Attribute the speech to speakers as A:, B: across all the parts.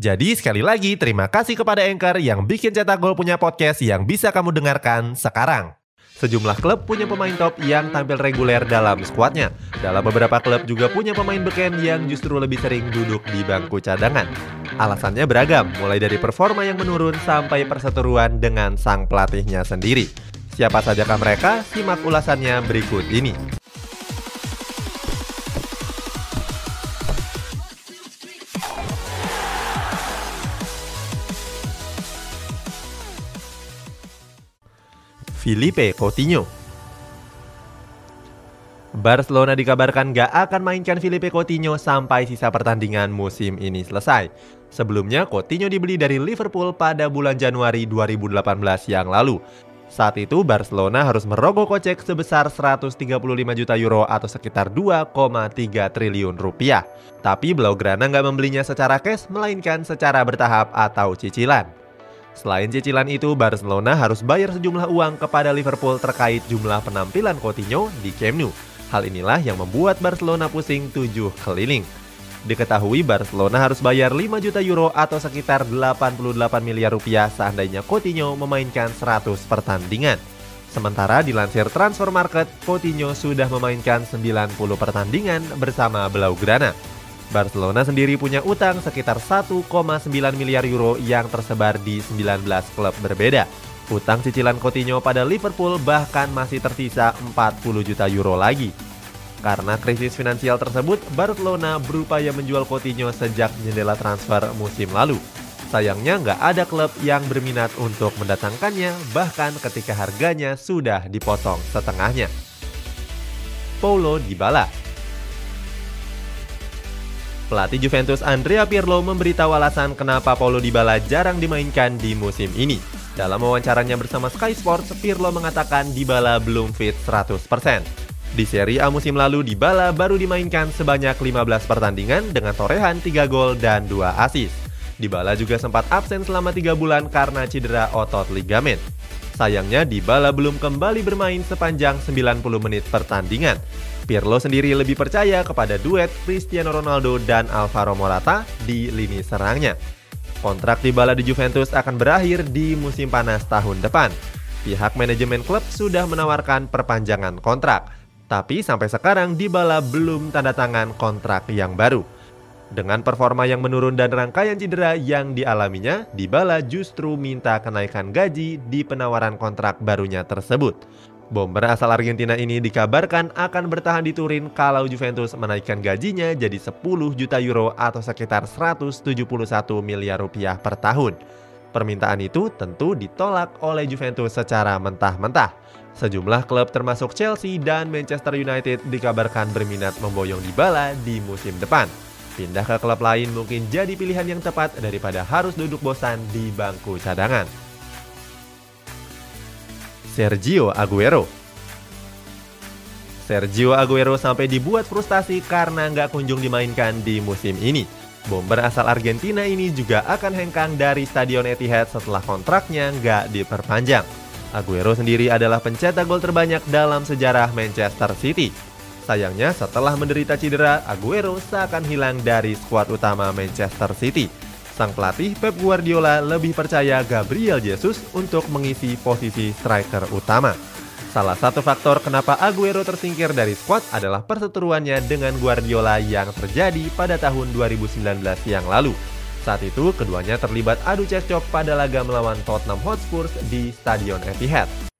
A: Jadi sekali lagi terima kasih kepada Anchor yang bikin Cetak Gol punya podcast yang bisa kamu dengarkan sekarang. Sejumlah klub punya pemain top yang tampil reguler dalam skuadnya. Dalam beberapa klub juga punya pemain beken yang justru lebih sering duduk di bangku cadangan. Alasannya beragam, mulai dari performa yang menurun sampai perseteruan dengan sang pelatihnya sendiri. Siapa sajakah mereka? Simak ulasannya berikut ini. Filipe Coutinho. Barcelona dikabarkan gak akan mainkan Filipe Coutinho sampai sisa pertandingan musim ini selesai. Sebelumnya, Coutinho dibeli dari Liverpool pada bulan Januari 2018 yang lalu. Saat itu Barcelona harus merogoh kocek sebesar 135 juta euro atau sekitar 2,3 triliun rupiah. Tapi Blaugrana nggak membelinya secara cash, melainkan secara bertahap atau cicilan. Selain cicilan itu, Barcelona harus bayar sejumlah uang kepada Liverpool terkait jumlah penampilan Coutinho di Camp Nou. Hal inilah yang membuat Barcelona pusing tujuh keliling. Diketahui Barcelona harus bayar 5 juta euro atau sekitar 88 miliar rupiah seandainya Coutinho memainkan 100 pertandingan. Sementara dilansir Transfer Market, Coutinho sudah memainkan 90 pertandingan bersama Blaugrana. Barcelona sendiri punya utang sekitar 1,9 miliar euro yang tersebar di 19 klub berbeda. Utang cicilan Coutinho pada Liverpool bahkan masih tersisa 40 juta euro lagi. Karena krisis finansial tersebut, Barcelona berupaya menjual Coutinho sejak jendela transfer musim lalu. Sayangnya nggak ada klub yang berminat untuk mendatangkannya, bahkan ketika harganya sudah dipotong setengahnya. Paulo Dybala Pelatih Juventus Andrea Pirlo memberitahu alasan kenapa Paulo Dybala jarang dimainkan di musim ini. Dalam wawancaranya bersama Sky Sports, Pirlo mengatakan Dybala belum fit 100%. Di Serie A musim lalu, Dybala baru dimainkan sebanyak 15 pertandingan dengan torehan 3 gol dan 2 assist. Dybala juga sempat absen selama 3 bulan karena cedera otot ligamen. Sayangnya Dybala belum kembali bermain sepanjang 90 menit pertandingan. Pirlo sendiri lebih percaya kepada duet Cristiano Ronaldo dan Alvaro Morata di lini serangnya. Kontrak Dybala di Juventus akan berakhir di musim panas tahun depan. Pihak manajemen klub sudah menawarkan perpanjangan kontrak, tapi sampai sekarang Dybala belum tanda tangan kontrak yang baru. Dengan performa yang menurun dan rangkaian cedera yang dialaminya, Dybala justru minta kenaikan gaji di penawaran kontrak barunya tersebut. Bomber asal Argentina ini dikabarkan akan bertahan di Turin kalau Juventus menaikkan gajinya jadi 10 juta euro atau sekitar 171 miliar rupiah per tahun. Permintaan itu tentu ditolak oleh Juventus secara mentah-mentah. Sejumlah klub termasuk Chelsea dan Manchester United dikabarkan berminat memboyong Dybala di musim depan. Pindah ke klub lain mungkin jadi pilihan yang tepat daripada harus duduk bosan di bangku cadangan. Sergio Aguero. Sergio Aguero sampai dibuat frustasi karena nggak kunjung dimainkan di musim ini. Bomber asal Argentina ini juga akan hengkang dari Stadion Etihad setelah kontraknya nggak diperpanjang. Aguero sendiri adalah pencetak gol terbanyak dalam sejarah Manchester City. Sayangnya setelah menderita cedera, Aguero seakan hilang dari skuad utama Manchester City. Sang pelatih Pep Guardiola lebih percaya Gabriel Jesus untuk mengisi posisi striker utama. Salah satu faktor kenapa Aguero tersingkir dari skuad adalah perseteruannya dengan Guardiola yang terjadi pada tahun 2019 yang lalu. Saat itu, keduanya terlibat adu cekcok pada laga melawan Tottenham Hotspur di Stadion Etihad.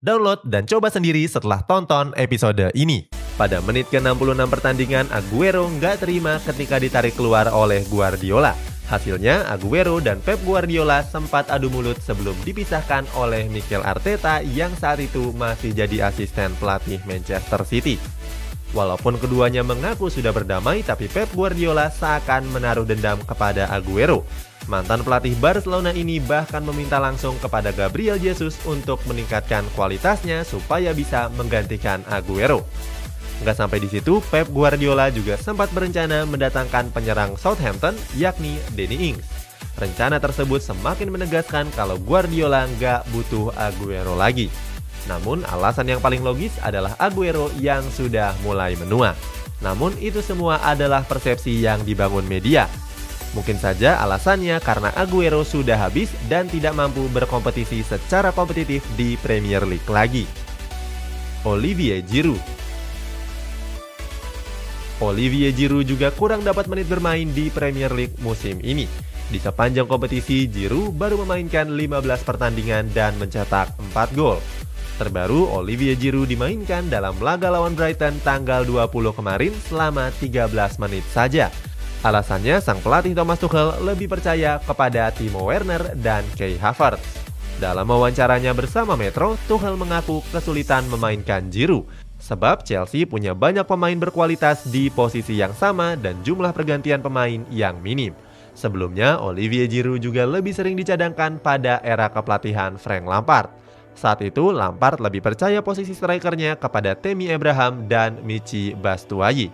A: Download dan coba sendiri setelah tonton episode ini. Pada menit ke-66 pertandingan, Aguero nggak terima ketika ditarik keluar oleh Guardiola. Hasilnya, Aguero dan Pep Guardiola sempat adu mulut sebelum dipisahkan oleh Mikel Arteta yang saat itu masih jadi asisten pelatih Manchester City. Walaupun keduanya mengaku sudah berdamai, tapi Pep Guardiola seakan menaruh dendam kepada Aguero. Mantan pelatih Barcelona ini bahkan meminta langsung kepada Gabriel Jesus untuk meningkatkan kualitasnya supaya bisa menggantikan Aguero. Nggak sampai di situ, Pep Guardiola juga sempat berencana mendatangkan penyerang Southampton yakni Danny Ings. Rencana tersebut semakin menegaskan kalau Guardiola nggak butuh Aguero lagi. Namun alasan yang paling logis adalah Aguero yang sudah mulai menua. Namun itu semua adalah persepsi yang dibangun media Mungkin saja alasannya karena Aguero sudah habis dan tidak mampu berkompetisi secara kompetitif di Premier League lagi. Olivier Giroud Olivier Giroud juga kurang dapat menit bermain di Premier League musim ini. Di sepanjang kompetisi, Giroud baru memainkan 15 pertandingan dan mencetak 4 gol. Terbaru, Olivier Giroud dimainkan dalam laga lawan Brighton tanggal 20 kemarin selama 13 menit saja Alasannya, sang pelatih Thomas Tuchel lebih percaya kepada Timo Werner dan Kay Havertz. Dalam wawancaranya bersama Metro, Tuchel mengaku kesulitan memainkan Giroud sebab Chelsea punya banyak pemain berkualitas di posisi yang sama dan jumlah pergantian pemain yang minim. Sebelumnya, Olivier Giroud juga lebih sering dicadangkan pada era kepelatihan Frank Lampard. Saat itu, Lampard lebih percaya posisi strikernya kepada Temi Abraham dan Michi Bastuayi.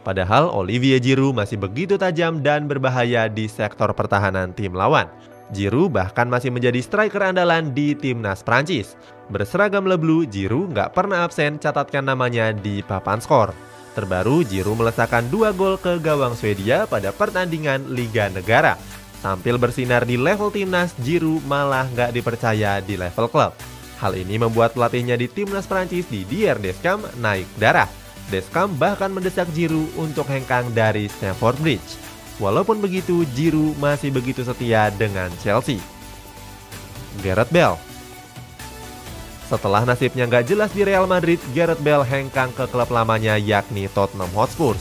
A: Padahal Olivier Giroud masih begitu tajam dan berbahaya di sektor pertahanan tim lawan. Giroud bahkan masih menjadi striker andalan di timnas Prancis. Berseragam leblu, Giroud nggak pernah absen catatkan namanya di papan skor. Terbaru, Giroud melesakan dua gol ke gawang Swedia pada pertandingan Liga Negara. Tampil bersinar di level timnas, Giroud malah nggak dipercaya di level klub. Hal ini membuat pelatihnya di timnas Prancis di Dier Deschamps naik darah. Deskam bahkan mendesak Jiru untuk hengkang dari Stamford Bridge. Walaupun begitu, Jiru masih begitu setia dengan Chelsea. Gareth Bale Setelah nasibnya nggak jelas di Real Madrid, Gareth Bale hengkang ke klub lamanya yakni Tottenham Hotspur.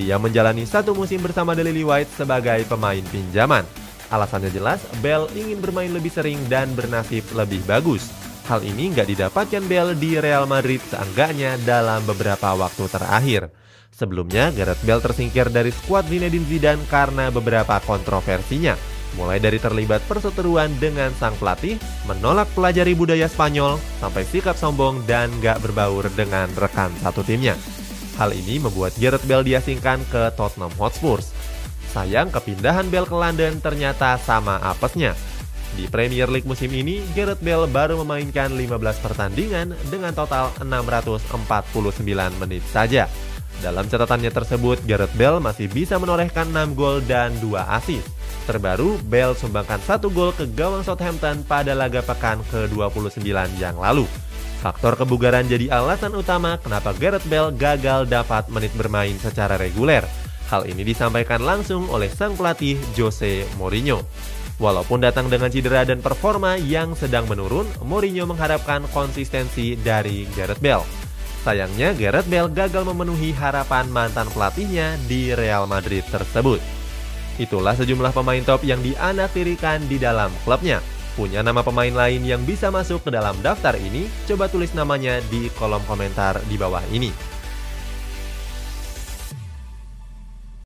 A: Dia menjalani satu musim bersama Lily White sebagai pemain pinjaman. Alasannya jelas, Bale ingin bermain lebih sering dan bernasib lebih bagus. Hal ini nggak didapatkan Bale di Real Madrid seenggaknya dalam beberapa waktu terakhir. Sebelumnya, Gareth Bale tersingkir dari skuad Zinedine Zidane karena beberapa kontroversinya, mulai dari terlibat perseteruan dengan sang pelatih, menolak pelajari budaya Spanyol, sampai sikap sombong dan gak berbaur dengan rekan satu timnya. Hal ini membuat Gareth Bale diasingkan ke Tottenham Hotspur. Sayang kepindahan Bale ke London ternyata sama apesnya, di Premier League musim ini, Gareth Bale baru memainkan 15 pertandingan dengan total 649 menit saja. Dalam catatannya tersebut, Gareth Bale masih bisa menorehkan 6 gol dan 2 assist. Terbaru, Bale sumbangkan satu gol ke gawang Southampton pada laga pekan ke-29 yang lalu. Faktor kebugaran jadi alasan utama kenapa Gareth Bale gagal dapat menit bermain secara reguler. Hal ini disampaikan langsung oleh sang pelatih Jose Mourinho. Walaupun datang dengan cedera dan performa yang sedang menurun, Mourinho mengharapkan konsistensi dari Gareth Bale. Sayangnya Gareth Bale gagal memenuhi harapan mantan pelatihnya di Real Madrid tersebut. Itulah sejumlah pemain top yang dianaktirikan di dalam klubnya. Punya nama pemain lain yang bisa masuk ke dalam daftar ini? Coba tulis namanya di kolom komentar di bawah ini.